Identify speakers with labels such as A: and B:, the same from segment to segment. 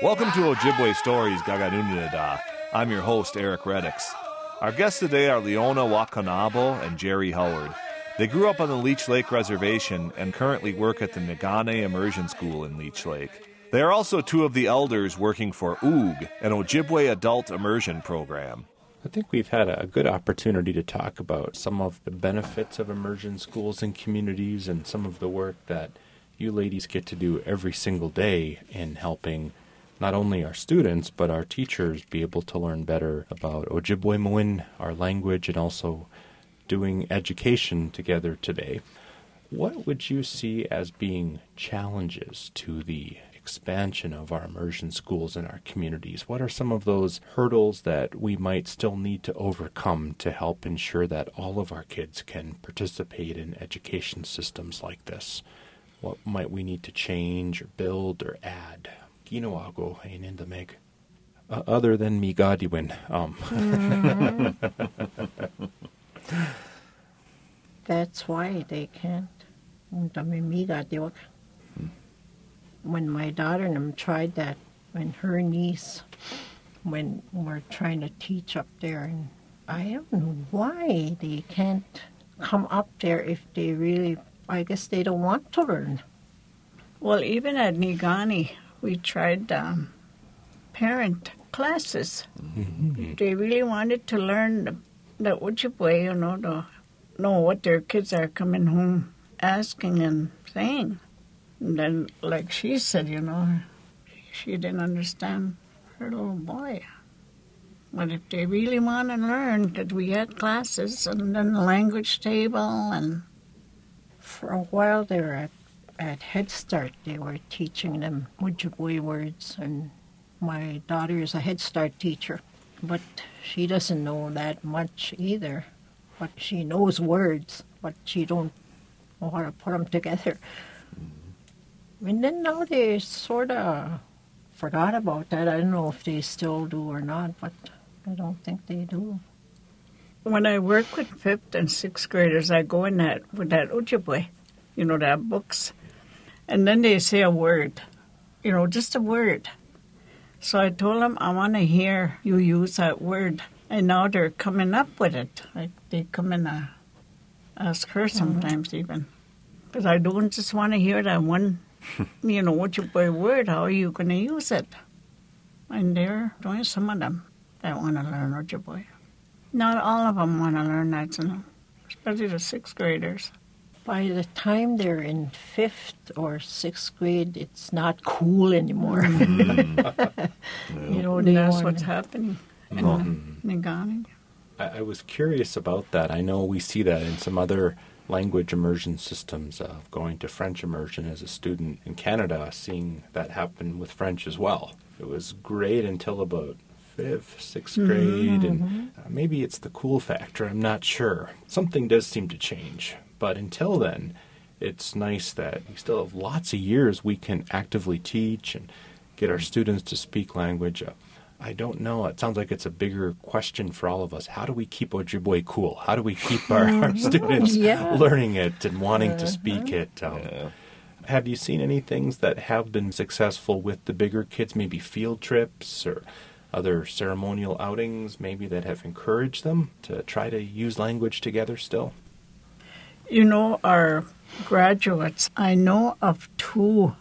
A: Welcome to Ojibwe Stories Gaganoonididaa. I'm your host, Erik Redix. Our guests today are Leona Wakonabo and Jerry Howard. They grew up on the Leech Lake Reservation and currently work at the Niigaane Immersion School in Leech Lake. They are also two of the elders working for OOG, an Ojibwe adult immersion program.
B: I think we've had a good opportunity to talk about some of the benefits of immersion schools and communities and some of the work that you ladies get to do every single day in helping not only our students but our teachers be able to learn better about Ojibwemowin, our language, and also doing education together today. What would you see as being challenges to the expansion of our immersion schools in our communities? What are some of those hurdles that we might still need to overcome to help ensure that all of our kids can participate in education systems like this? What might we need to change or build or add? Ginoago in the meg. Uh, other than me Gadiwin. Um.
C: That's why they can't. When my daughter and them tried that, when her niece, when we're trying to teach up there, and I don't know why they can't come up there if they really, I guess they don't want to learn.
D: Well, even at Niigaane, we tried um, parent classes. Mm-hmm. They really wanted to learn the, the Ojibwe, you know, to know what their kids are coming home asking and saying. And then, like she said, you know, she didn't understand her little boy. But if they really want to learn, that we had classes and then the language table and.
C: For a while there at, at Head Start, they were teaching them Ojibwe words, and my daughter is a Head Start teacher, but she doesn't know that much either. But she knows words, but she don't know how to put them together. And then now they sort of forgot about that. I don't know if they still do or not, but I don't think they do.
D: When I work with fifth and sixth graders, I go in that with that Ojibwe, you know, that books, and then they say a word, you know, just a word. So I told them I want to hear you use that word, and now they're coming up with it. Like they come in and ask her mm-hmm. sometimes mm-hmm. even, because I don't just want to hear that one, you know, Ojibwe word. How are you going to use it? And they're doing some of them that want to learn Ojibwe. Not all of them want to learn that, you know, especially the sixth graders.
C: By the time they're in fifth or sixth grade, it's not cool anymore.
D: Mm. you know, that's what's happening in mm.
B: I, I was curious about that. I know we see that in some other language immersion systems, uh, going to French immersion as a student in Canada, seeing that happen with French as well. It was great until about fifth, sixth mm-hmm, grade, mm-hmm. and uh, maybe it's the cool factor. I'm not sure. Something does seem to change, but until then, it's nice that we still have lots of years we can actively teach and get our students to speak language. Uh, I don't know. It sounds like it's a bigger question for all of us. How do we keep Ojibwe cool? How do we keep our, our students yeah. learning it and wanting uh-huh. to speak it? Um, yeah. Have you seen any things that have been successful with the bigger kids, maybe field trips or other ceremonial outings maybe that have encouraged them to try to use language together still?
D: You know, our graduates, I know of two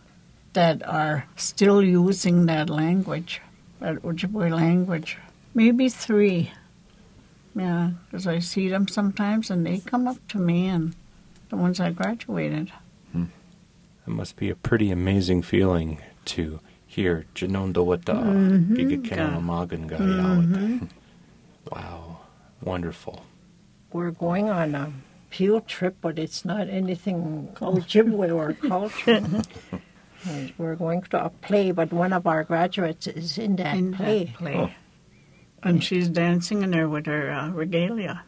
D: that are still using that language, that Ojibwe language. Maybe three. Yeah, because I see them sometimes and they come up to me and the ones I graduated.
B: Hmm. It must be a pretty amazing feeling to here, Janondawata, Gigakanamagan Gayawata. Wow, wonderful.
C: We're going on a field trip, but it's not anything Ojibwe or cultural. We're going to a play, but one of our graduates is in that in play. That play. Oh.
D: And she's dancing in there with her uh, regalia.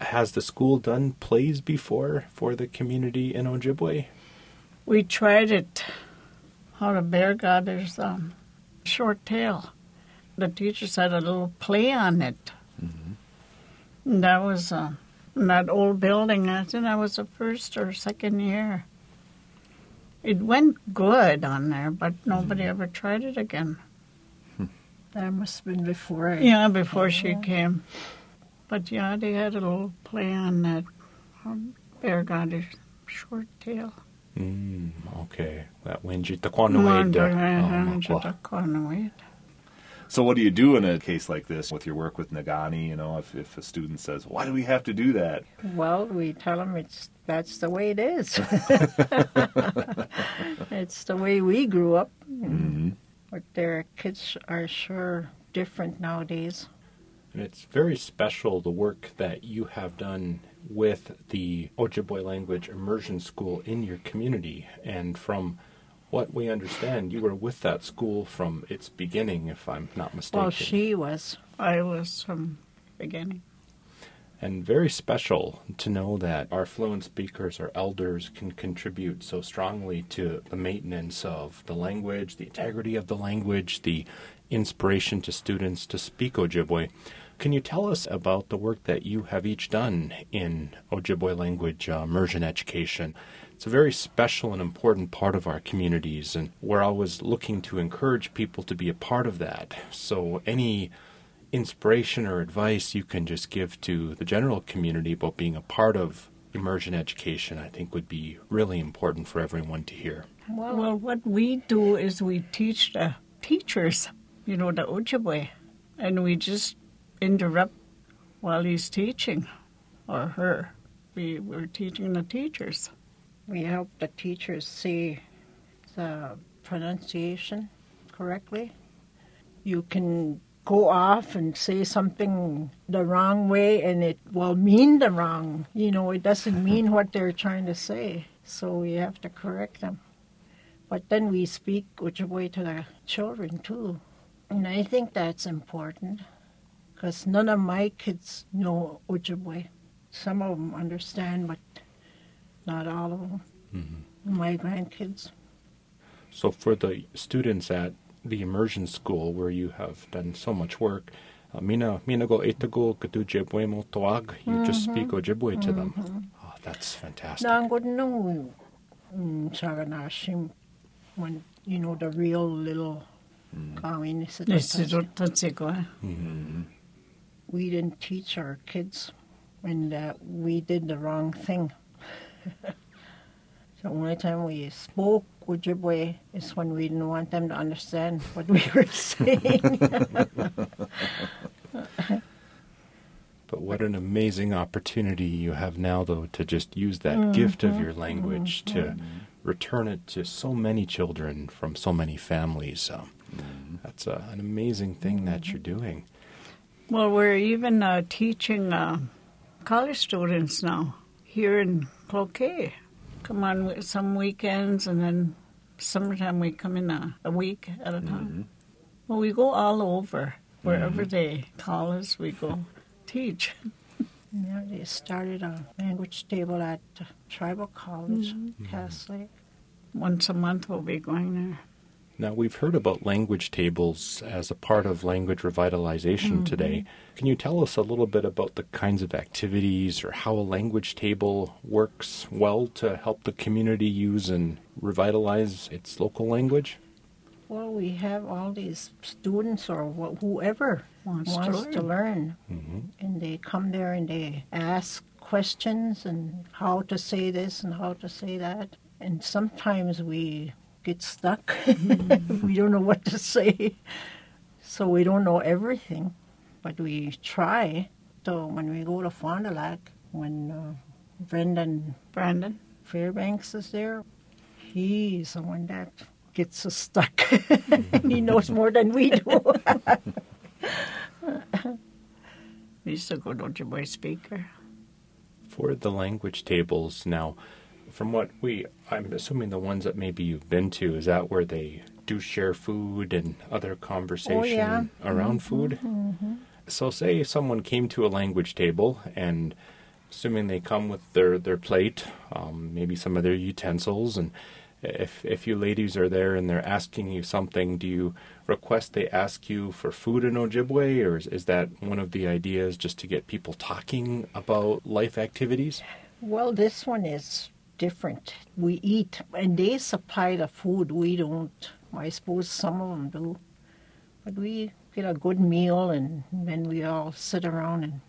B: Has the school done plays before for the community in Ojibwe?
D: We tried it how the bear got his um, short tail. The teachers had a little play on it. Mm-hmm. And that was uh, in that old building. I think I was the first or second year. It went good on there, but nobody ever tried it again.
C: That must have been before I.
D: Yeah, before she came. But yeah, they had a little play on that. Bear got his short tail.
B: Mm, okay. That Wenji Takwanoid.
D: Conway.
A: So, what do you do in a case like this with your work with Nagani? You know, if, if a student says, "Why do we have to do that?"
C: Well, we tell them it's that's the way it is. it's the way we grew up.
A: Mm-hmm.
C: But their kids are sure different nowadays.
B: And it's very special the work that you have done with the Ojibwe language immersion school in your community. And from what we understand, you were with that school from its beginning, if I'm not mistaken.
C: Well, she was.
D: I was from beginning.
B: And very special to know that our fluent speakers, our elders, can contribute so strongly to the maintenance of the language, the integrity of the language, the inspiration to students to speak Ojibwe. Can you tell us about the work that you have each done in Ojibwe language uh, immersion education? It's a very special and important part of our communities, and we're always looking to encourage people to be a part of that. So, any inspiration or advice you can just give to the general community about being a part of immersion education, I think would be really important for everyone to hear.
C: Well,
D: Well, what we do is we teach the teachers, you know, the Ojibwe, and we just interrupt while he's teaching, or her. We were teaching the teachers.
C: we help the teachers see the pronunciation correctly. You can go off and say something the wrong way and it will mean the wrong. You know, it doesn't mean what they're trying to say. So we have to correct them. But then we speak Ojibwe to the children too. And I think that's important because none of my kids know Ojibwe. Some of them understand, but not all of them. Mm-hmm. My grandkids.
B: So, for the students at the immersion school where you have done so much work, uh, mina mina go itago katu Ojibwe mo toag. You just mm-hmm. speak Ojibwe to them. Mm-hmm. Oh, that's fantastic.
C: Now I'm going to know mm, Saganashim when you know the real little Kawin
D: Nesirotatsiko.
C: We didn't teach our kids and uh, we did the wrong thing. the only time we spoke Ojibwe is when we didn't want them to understand what we were saying.
B: But what an amazing opportunity you have now, though, to just use that gift of your language to return it to so many children from so many families. Um, That's a, an amazing thing that you're doing.
D: Well, we're even uh, teaching uh, college students now here in Cloquet. Come on some weekends, and then summertime we come in a, a week at a time. Well, we go all over. Wherever they call us, we go teach.
C: yeah, they started a language table at Tribal College, Cass Lake.
D: Once a month we'll be going there.
B: Now, we've heard about language tables as a part of language revitalization mm-hmm. today. Can you tell us a little bit about the kinds of activities or how a language table works well to help the community use and revitalize its local language?
C: Well, we have all these students or wh- whoever
D: Wants
C: wants,
D: to
C: to learn, mm-hmm. and they come there and they ask questions and how to say this and how to say that. And sometimes we get stuck. we don't know what to say, so we don't know everything, but we try. So when we go to Fond du Lac, when uh, Brendan
D: Brandon?
C: Fairbanks is there. He's the one that gets us stuck. he knows more than we do.
D: He's a good Ojibwe speaker.
B: For the language tables, now, from what we, I'm assuming the ones that maybe you've been to, is that where they do share food and other conversation
C: yeah.
B: around food? So, say someone came to a language table, and assuming they come with their, their plate, um, maybe some of their utensils, and if if you ladies are there and they're asking you something, do you request they ask you for food in Ojibwe, or is, is that one of the ideas just to get people talking about life activities?
C: Well, this one is different. We eat, and they supply the food. We don't. I suppose some of them do. But we get a good meal, and then we all sit around and,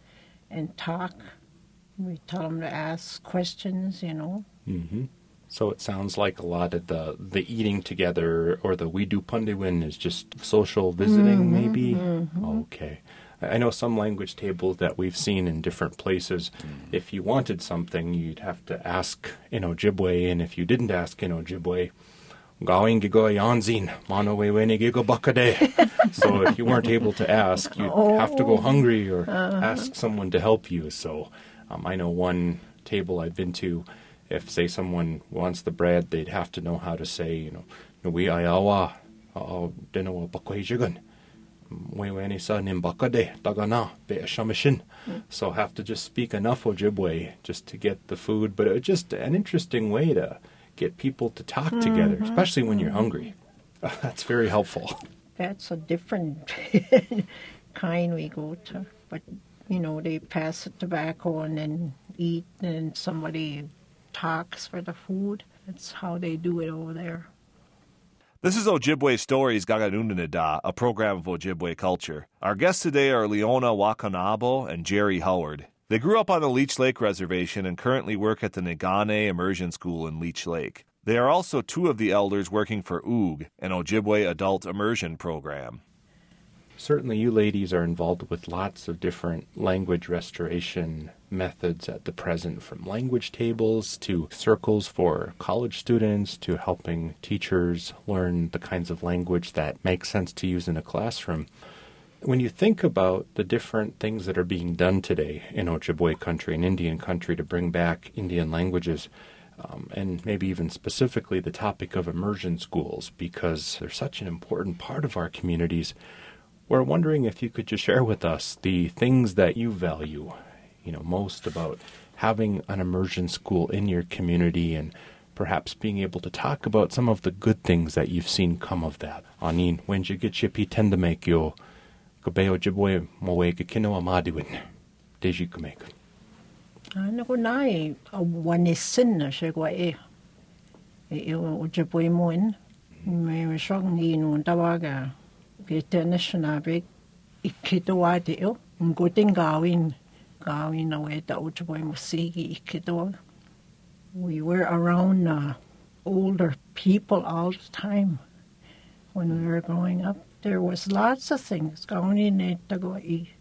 C: and talk. We tell them to ask questions, you know.
B: hmm So it sounds like a lot of the the eating together or the we do pundewin is just social visiting, maybe. Okay. I know some language tables that we've seen in different places. If you wanted something, you'd have to ask in Ojibwe, and if you didn't ask in Ojibwe, Gawing gigo yanzin, mano weweni gigo bakade. So if you weren't able to ask, you'd have to go hungry or ask someone to help you. So um, I know one table I've been to, if say someone wants the bread, they'd have to know how to say, you know, we ayawa, uh, dino bakwajigan. Weweni sa nimbakade, tagana, be shamishin. Mm. So have to just speak enough Ojibwe just to get the food. But it was just an interesting way to get people to talk mm-hmm. together, especially when you're hungry. That's very helpful.
C: That's a different kind we go to. But, you know, they pass the tobacco and then eat, and somebody talks for the food. That's how they do it over there.
A: This is Ojibwe Stories Gaganoonididaa, a program of Ojibwe culture. Our guests today are Leona Wakonabo and Jerry Howard. They grew up on the Leech Lake Reservation and currently work at the Niigaane Immersion School in Leech Lake. They are also two of the elders working for OOG, an Ojibwe adult immersion program.
B: Certainly, you ladies are involved with lots of different language restoration methods at the present, from language tables to circles for college students to helping teachers learn the kinds of language that makes sense to use in a classroom. When you think about the different things that are being done today in Ojibwe country and Indian country to bring back Indian languages, um, and maybe even specifically the topic of immersion schools, because they're such an important part of our communities, we're wondering if you could just share with us the things that you value, you know, most about having an immersion school in your community and perhaps being able to talk about some of the good things that you've seen come of that. Anin, when you get chipi tenda make yo, kabeo jibwe mowe kino amadiwin, deji kumek.
C: Ano ko na eh, a wanisin na siya kwa eh. E o Ojibwe mo in. May ni nung tawaga. Kita na siya nabig. Ikitawa di o. Gawin. Gawin na weta Ojibwe mo sige. We were around uh, older people all the time when we were growing up. There was lots of things. Gawin ni tago i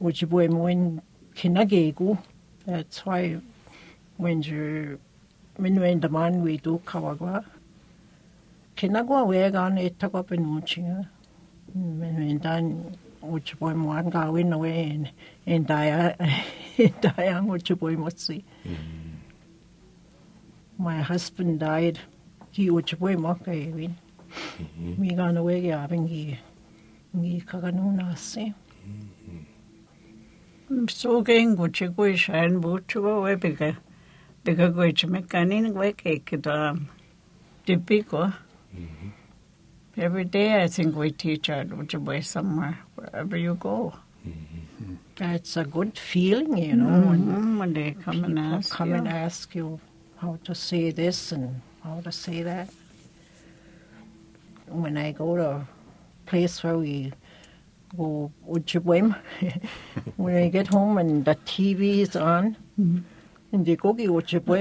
C: Ojibwe mo in kinagego. That's why when you're when when the man we do kawagwa kinagwa wega ne tago penuchinga when when dan which boy mo an gawin away and dia dia which boy mo see my husband died. He which boy mo kay win mi gana away having he he kaganuna see mm-hmm.
D: So gang go che go shan bu chu we bega bega go che me kanin we ke kita typical. Every day I think we teach our Ojibwe somewhere, wherever you go.
C: That's a good feeling, you know, when
D: Mhm, when they come and ask
C: come
D: you.
C: and ask you how to say this and how to say that. When I go to a place where we go Ojibwe, when I get home and the TV is on, and they go to Ojibwe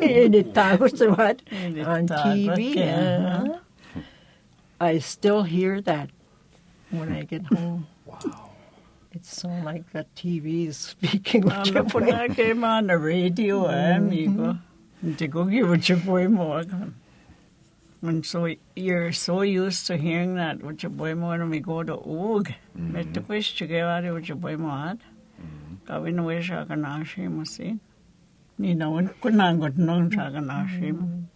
C: and it talks about
D: And it
C: on TV. I still hear that when I get home.
B: Wow.
C: It's so like the TV is speaking
D: when I came on the radio, eh, amigo, to go give Ojibwe more. And so you're so used to hearing that Ojibwe more when we go to Oog. Mm-hmm. Met the wish to get out of Ojibwe more. Gawin na wish ako na siya mo si. Ni na wun kunangot nung siya ka na siya mo.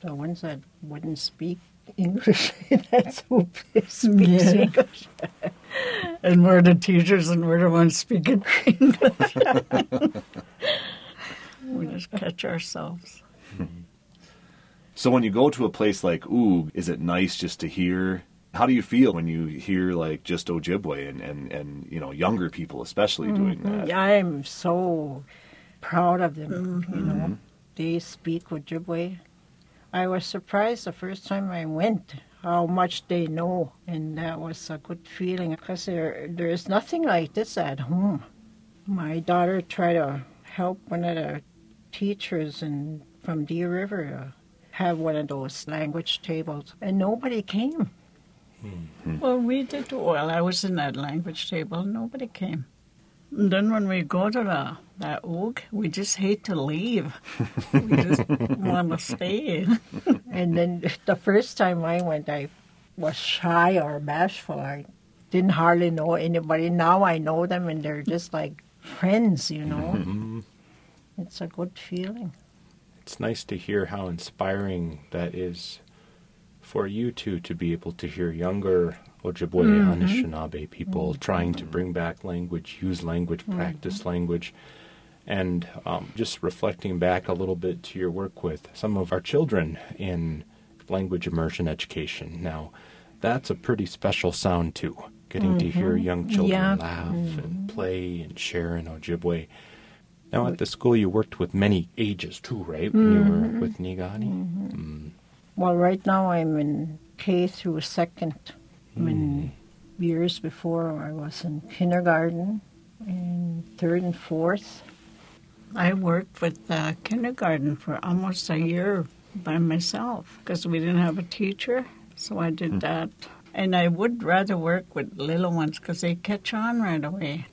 C: The ones that wouldn't speak English, that's who speaks
D: Yeah.
C: English.
D: And we're the teachers and we're the ones speaking English. we just catch ourselves. Mm-hmm.
A: So when you go to a place like Oog, is it nice just to hear How do you feel when you hear like just Ojibwe and, and, and you know younger people especially mm-hmm. doing that?
C: Yeah, I'm so proud of them. You know, mm-hmm. they speak Ojibwe. I was surprised the first time I went how much they know, and that was a good feeling because there there is nothing like this at home. My daughter tried to help one of the teachers and from Deer River to have one of those language tables, and nobody came. Hmm.
D: Well, we did well. I was in that language table. Nobody came. And then when we go to the that oog, we just hate to leave. we just want to stay.
C: And then the first time I went, I was shy or bashful. I didn't hardly know anybody. Now I know them, and they're just like friends, you know. Mm-hmm. It's a good feeling.
B: It's nice to hear how inspiring that is for you two to be able to hear younger Ojibwe mm-hmm. Anishinaabe people mm-hmm. trying to bring back language, use language, mm-hmm. practice language, and um, just reflecting back a little bit to your work with some of our children in language immersion education. Now, that's a pretty special sound too. Getting to hear young children
C: Yeah.
B: laugh and play and share in Ojibwe. Now, at the school, you worked with many ages too, right? When you were with Niigaane? Mm.
C: Well, right now I'm in K through second. I mean, years before I was in kindergarten, and third and fourth.
D: I worked with uh, kindergarten for almost a year by myself because we didn't have a teacher. So I did that. And I would rather work with little ones because they catch on right away.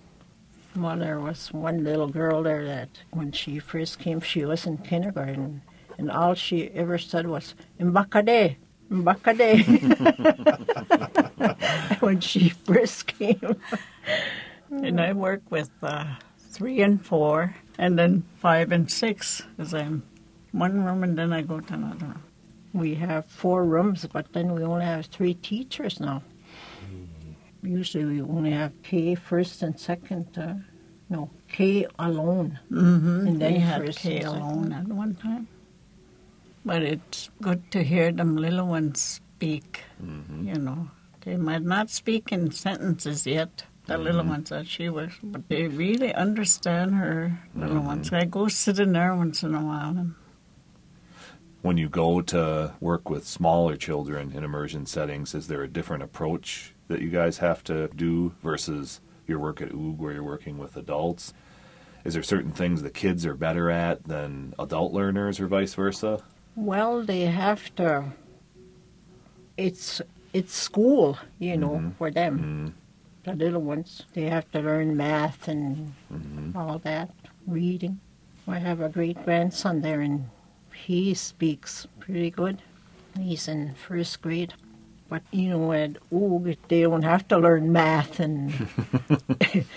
C: Well, there was one little girl there that when she first came, she was in kindergarten, and all she ever said was "Mbakade, Mbakade." when she first came,
D: And I work with uh, three and four, and then five and six because I'm one room and then I go to another room.
C: we have four rooms, but then we only have three teachers now. Usually, we only have K first and second. Uh, no, K alone,
D: Mm-hmm.
C: and then
D: they had K alone at one time. But it's good to hear them little ones speak. Mm-hmm. You know, they might not speak in sentences yet. The little mm-hmm. ones that she was, but they really understand her little mm-hmm. ones. I go sit in there once in a while. And
A: When you go to work with smaller children in immersion settings, is there a different approach that you guys have to do versus your work at OOG where you're working with adults? Is there certain things the kids are better at than adult learners or vice versa?
C: Well, they have to. It's it's school, you know, mm-hmm. for them. Mm-hmm. The little ones, they have to learn math and mm-hmm. all that, reading. I have a great grandson there, and he speaks pretty good. He's in first grade. But you know, at OOG, they don't have to learn math and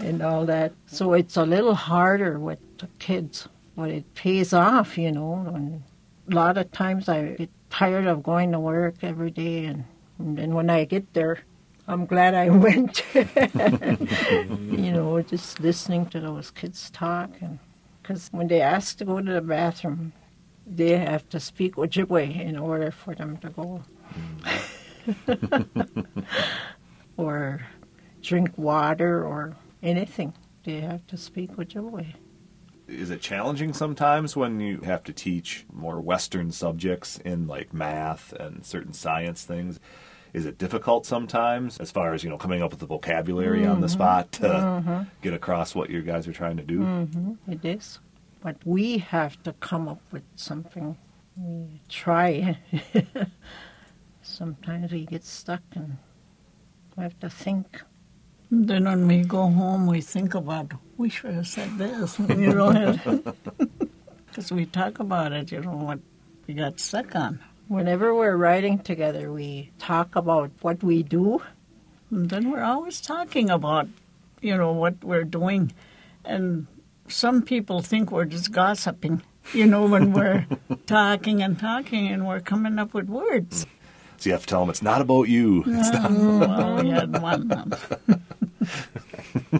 C: and all that. So it's a little harder with the kids, but it pays off, you know. And a lot of times I get tired of going to work every day, and, and then when I get there, I'm glad I went. you know, just listening to those kids talk, and because when they ask to go to the bathroom, they have to speak Ojibwe in order for them to go. or drink water or anything. They have to speak Ojibwe.
A: Is it challenging sometimes when you have to teach more Western subjects in like math and certain science things? Is it difficult sometimes as far as, you know, coming up with the vocabulary on the mm-hmm. spot to mm-hmm. get across what you guys are trying to do? Mm-hmm.
C: It is. But we have to come up with something. We try. Sometimes we get stuck and we have to think.
D: Then when we go home, we think about, we should have said this, you know. Because we talk about it, you know, what we got stuck on.
C: Whenever we're writing together, we talk about what we do.
D: And then we're always talking about, you know, what we're doing. And some people think we're just gossiping, you know, when we're talking and talking and we're coming up with words. Mm.
A: So you have to tell them it's not about you. It's mm, not.
D: well, we had one.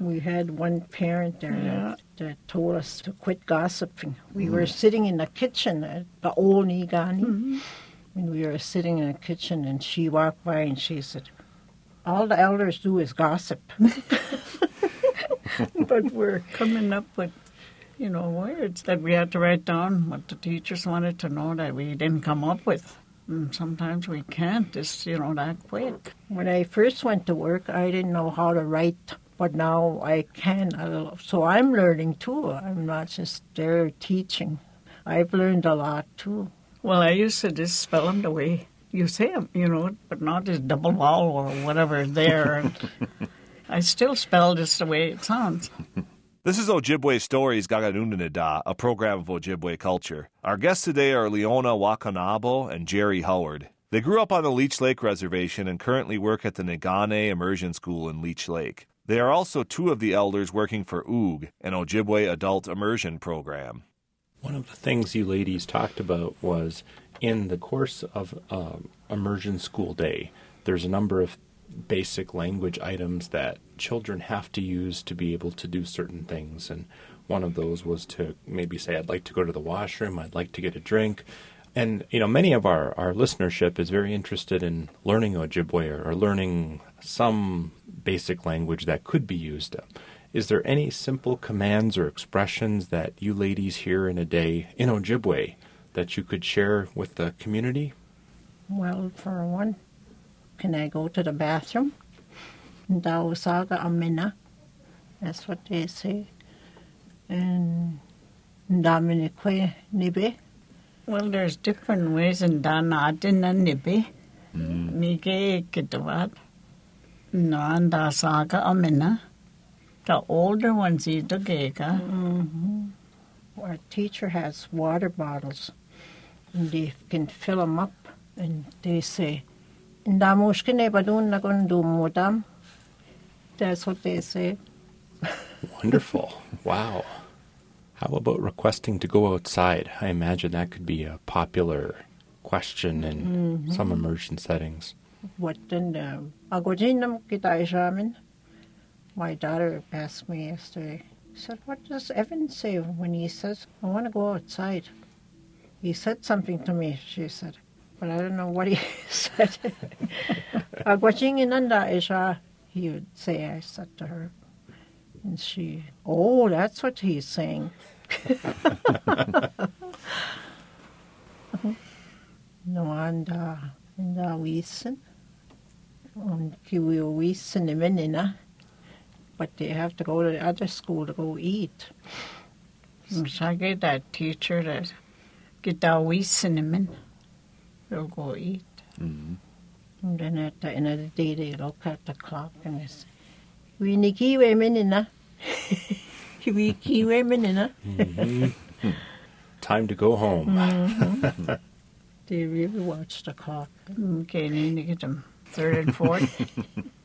C: We had one parent there
D: Yeah.
C: that, told us to quit gossiping. We mm-hmm. were sitting in the kitchen at the old Niigaane, mm-hmm. when we were sitting in the kitchen and she walked by and she said, All the elders do is gossip.
D: but we're coming up with, you know, words that we had to write down what the teachers wanted to know that we didn't come up with. And sometimes we can't, just, you know, that quick.
C: When I first went to work, I didn't know how to write, but now I can. So I'm learning too. I'm not just there teaching. I've learned a lot too.
D: Well, I used to just spell them the way you say them, you know, but not just double vowel or whatever there. I still spell just the way it sounds.
A: This is Ojibwe Stories Gaganoonididaa, a program of Ojibwe culture. Our guests today are Leona Wakonabo and Jerry Howard. They grew up on the Leech Lake Reservation and currently work at the Niigaane Immersion School in Leech Lake. They are also two of the elders working for OOG, an Ojibwe adult immersion program.
B: One of the things you ladies talked about was in the course of um, immersion school day, there's a number of basic language items that children have to use to be able to do certain things. And one of those was to maybe say, I'd like to go to the washroom, I'd like to get a drink. And, you know, many of our, our listenership is very interested in learning Ojibwe or, or learning some basic language that could be used. Is there any simple commands or expressions that you ladies hear in a day in Ojibwe that you could share with the community?
C: Well, for one, can I go to the bathroom? Ndawasaga amina. That's what they say. And Ndaminikwe nibe.
D: Well, there's different ways in Danadin and Nibi. Mige Kitawat. Nanda Saga Amina. The older ones eat the Gega.
C: Mm-hmm. Our teacher has water bottles, and they can fill them up, and they say, "Ndamushkine badun nagun dumudam." That's what they say.
B: Wonderful. wow. How about requesting to go outside? I imagine that could be a popular question in mm-hmm. some immersion settings.
C: What then? the Agojinam kita ishamin. My daughter asked me yesterday. She said, "What does Evan say when he says I want to go outside?" He said something to me. She said, but I don't know what he said. Agwachinginanda isha. He would say. I said to her, and she, "Oh, that's what he's saying." no, and uh, and uh, wiesen. And wiesen imenina. But they have to go to the other school to go eat.
D: So I get that teacher that get that wee cinnamon. They'll go eat. Mm-hmm.
C: And then at the end of the day, they look at the clock and they say, "We ni kiwi menina." We kiwi menina.
B: Time to go home. Mm-hmm.
C: They really watch the clock.
D: Okay, need to get them third and fourth.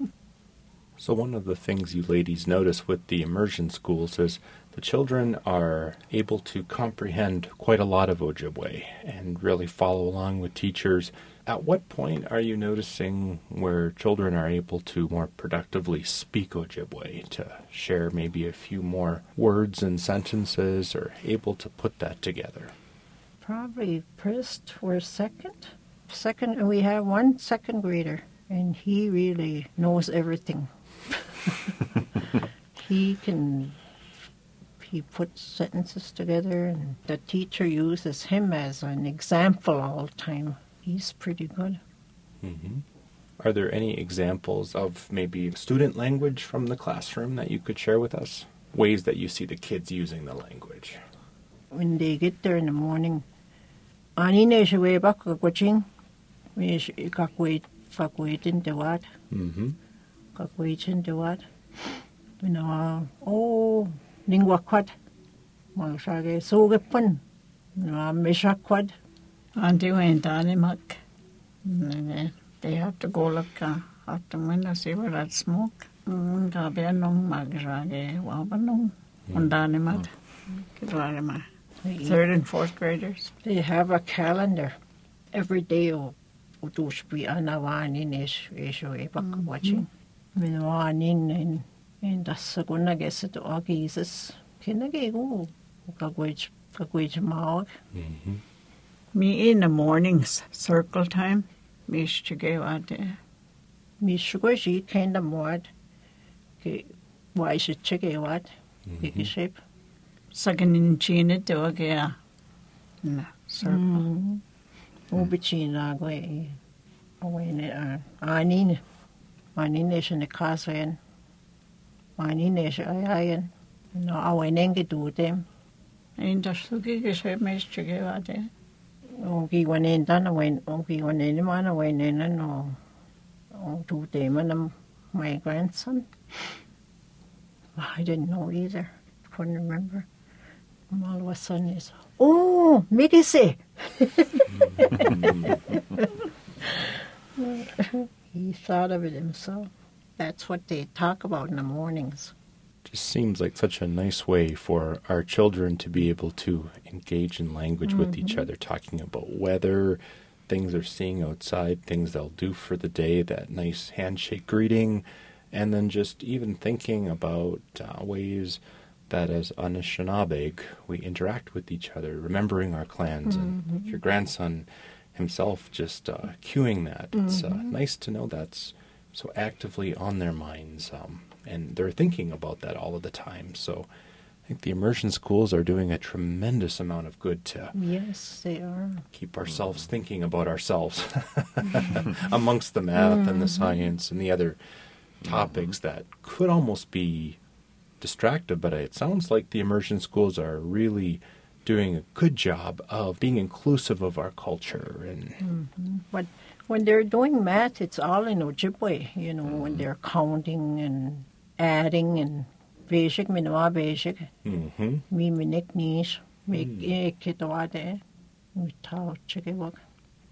B: So, one of the things you ladies notice with the immersion schools is the children are able to comprehend quite a lot of Ojibwe and really follow along with teachers. At what point are you noticing where children are able to more productively speak Ojibwe, to share maybe a few more words and sentences, or able to put that together?
C: Probably first or second. Second, we have one second grader, and he really knows everything. he can. He puts sentences together, and the teacher uses him as an example all the time. He's pretty good. Mm-hmm.
B: Are there any examples of maybe student language from the classroom that you could share with us? Ways that you see the kids using the language?
C: when they get there in the morning, ani ne shi we bak ka kuching, me shi ka kwait fa wat,
B: Mm-hmm.
C: ka kwaitin te wat. You know, oh, lingua quad. Ma sa ge so ge pun. Na me sha quad.
D: Auntie went on him up. They have to go look uh, out the window, see where that smoke. Mm, Gabi anong magrage, wabanong. Undani mat. Kidwari ma. Third and fourth graders.
C: They have a calendar every day o utush bi anawani ne shi shi we bak watching. Min wanin in in das segunda geset o Jesus. Kina ge go ka gwech ka gwech maog.
D: Me in the mornings, circle time. Me shigewate.
C: Mi sugar she kind of mod. Ke why should check it what? Big mm-hmm. shape.
D: Sagan in mm-hmm. mm. China do again. Na circle.
C: Ubicina go away ne anine. Anine she ne kasayan. Anine she ayayan. No away nenge do them.
D: Ein das sugi geshe me shigewate.
C: Ongi wan en dan away ongi wan en man away nena no. Do them and my grandson. I didn't know either. Couldn't remember. And all of a sudden he's, oh, Mickey say. he thought of it himself. That's what they talk about in the mornings.
B: just seems like such a nice way for our children to be able to engage in language with each other, talking about weather, things they're seeing outside, things they'll do for the day, that nice handshake greeting, and then just even thinking about uh, ways that as Anishinabeg we interact with each other, remembering our clans, and your grandson himself just uh, cueing that. It's uh, nice to know that's so actively on their minds, um, and they're thinking about that all of the time. So I think the immersion schools are doing a tremendous amount of good to
C: Yes, they are.
B: keep ourselves thinking about ourselves amongst the math and the science and the other topics that could almost be distractive, but it sounds like the immersion schools are really doing a good job of being inclusive of our culture and mm-hmm.
C: But when they're doing math, it's all in Ojibwe, you know, when mm. they're counting and adding and basic, minima basic.
B: Mhm.
C: Mi minik nish, mm. mi e kitawade, mi tau chikewak,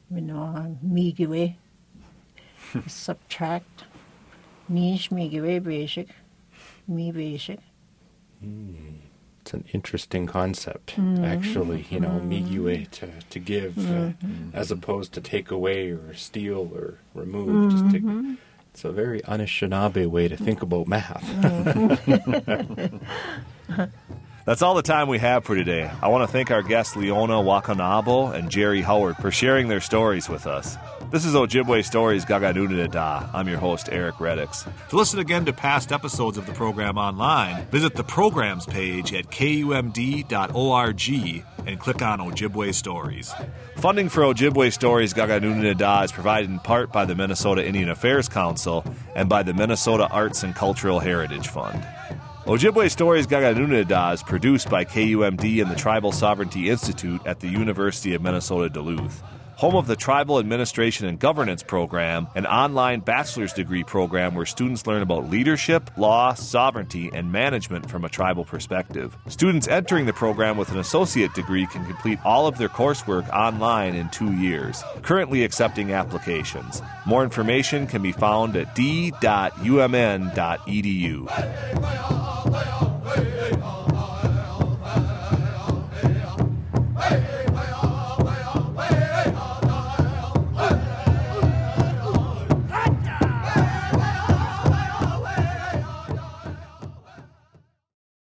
C: minima mi giwe, subtract, nish mi giwe basic, mi basic. Mm.
B: It's an interesting concept mm-hmm. actually you know mm-hmm. migiwe to, to give uh, mm-hmm. as opposed to take away or steal or remove just to, it's a very Anishinaabe way to think about math
A: That's all the time we have for today. I want to thank our guests Leona Wakonabo and Jerry Howard for sharing their stories with us. This is Ojibwe Stories Gaganoonididaa. I'm your host, Erik Redix. To listen again to past episodes of the program online, visit the programs page at kumd.org and click on Ojibwe Stories. Funding for Ojibwe Stories Gaganoonididaa is provided in part by the Minnesota Indian Affairs Council and by the Minnesota Arts and Cultural Heritage Fund. Ojibwe Stories Gaganoonididaa is produced by KUMD and the Tribal Sovereignty Institute at the University of Minnesota Duluth. Home of the Tribal Administration and Governance Program, an online bachelor's degree program where students learn about leadership, law, sovereignty, and management from a tribal perspective. Students entering the program with an associate degree can complete all of their coursework online in two years, currently accepting applications. More information can be found at d.umn.edu.